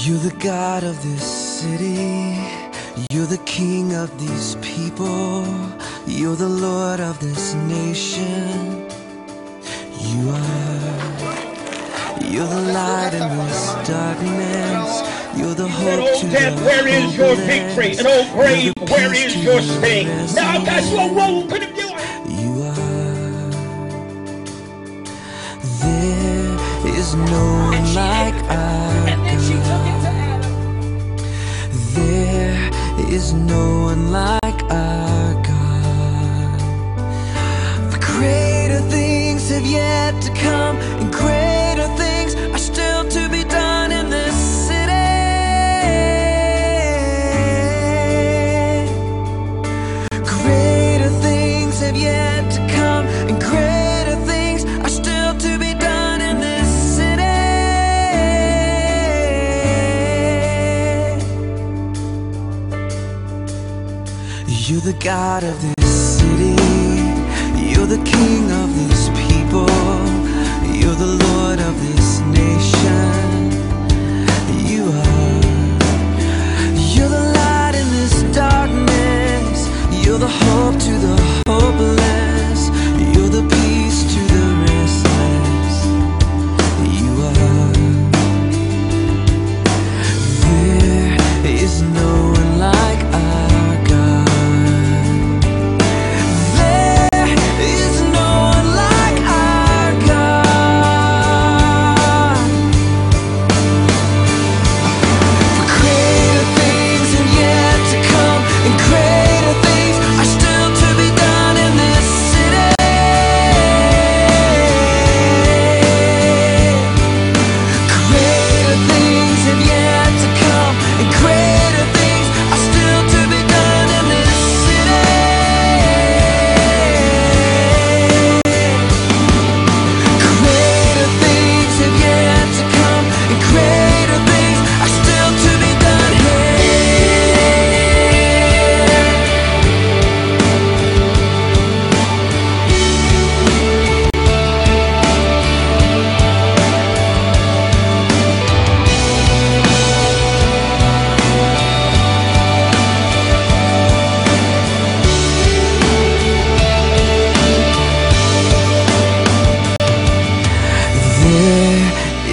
You're the God of this city. You're the King of these people. You're the Lord of this nation. You are. You're the light in this darkness. You're the hope to death, the where is your victory? And old grave, where is your sting? Now woe could have done. You are. There is no one like our is no one like You're the God of this city. You're the King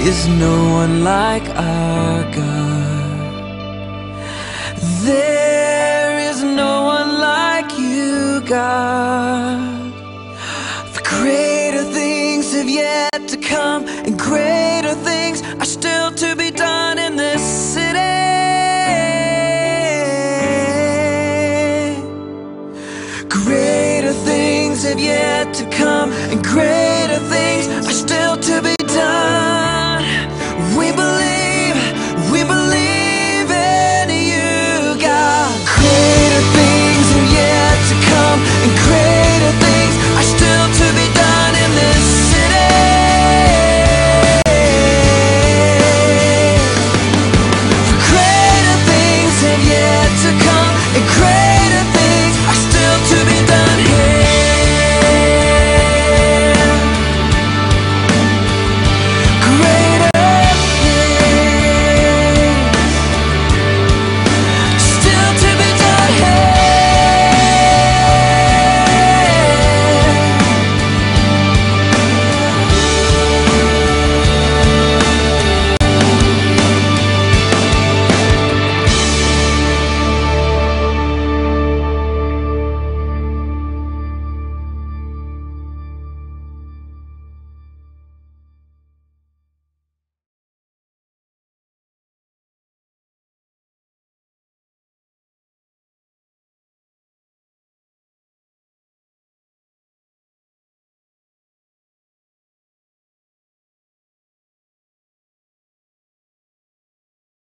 is no one like our God. There is no one like you, God. For greater things have yet to come, and greater things are still to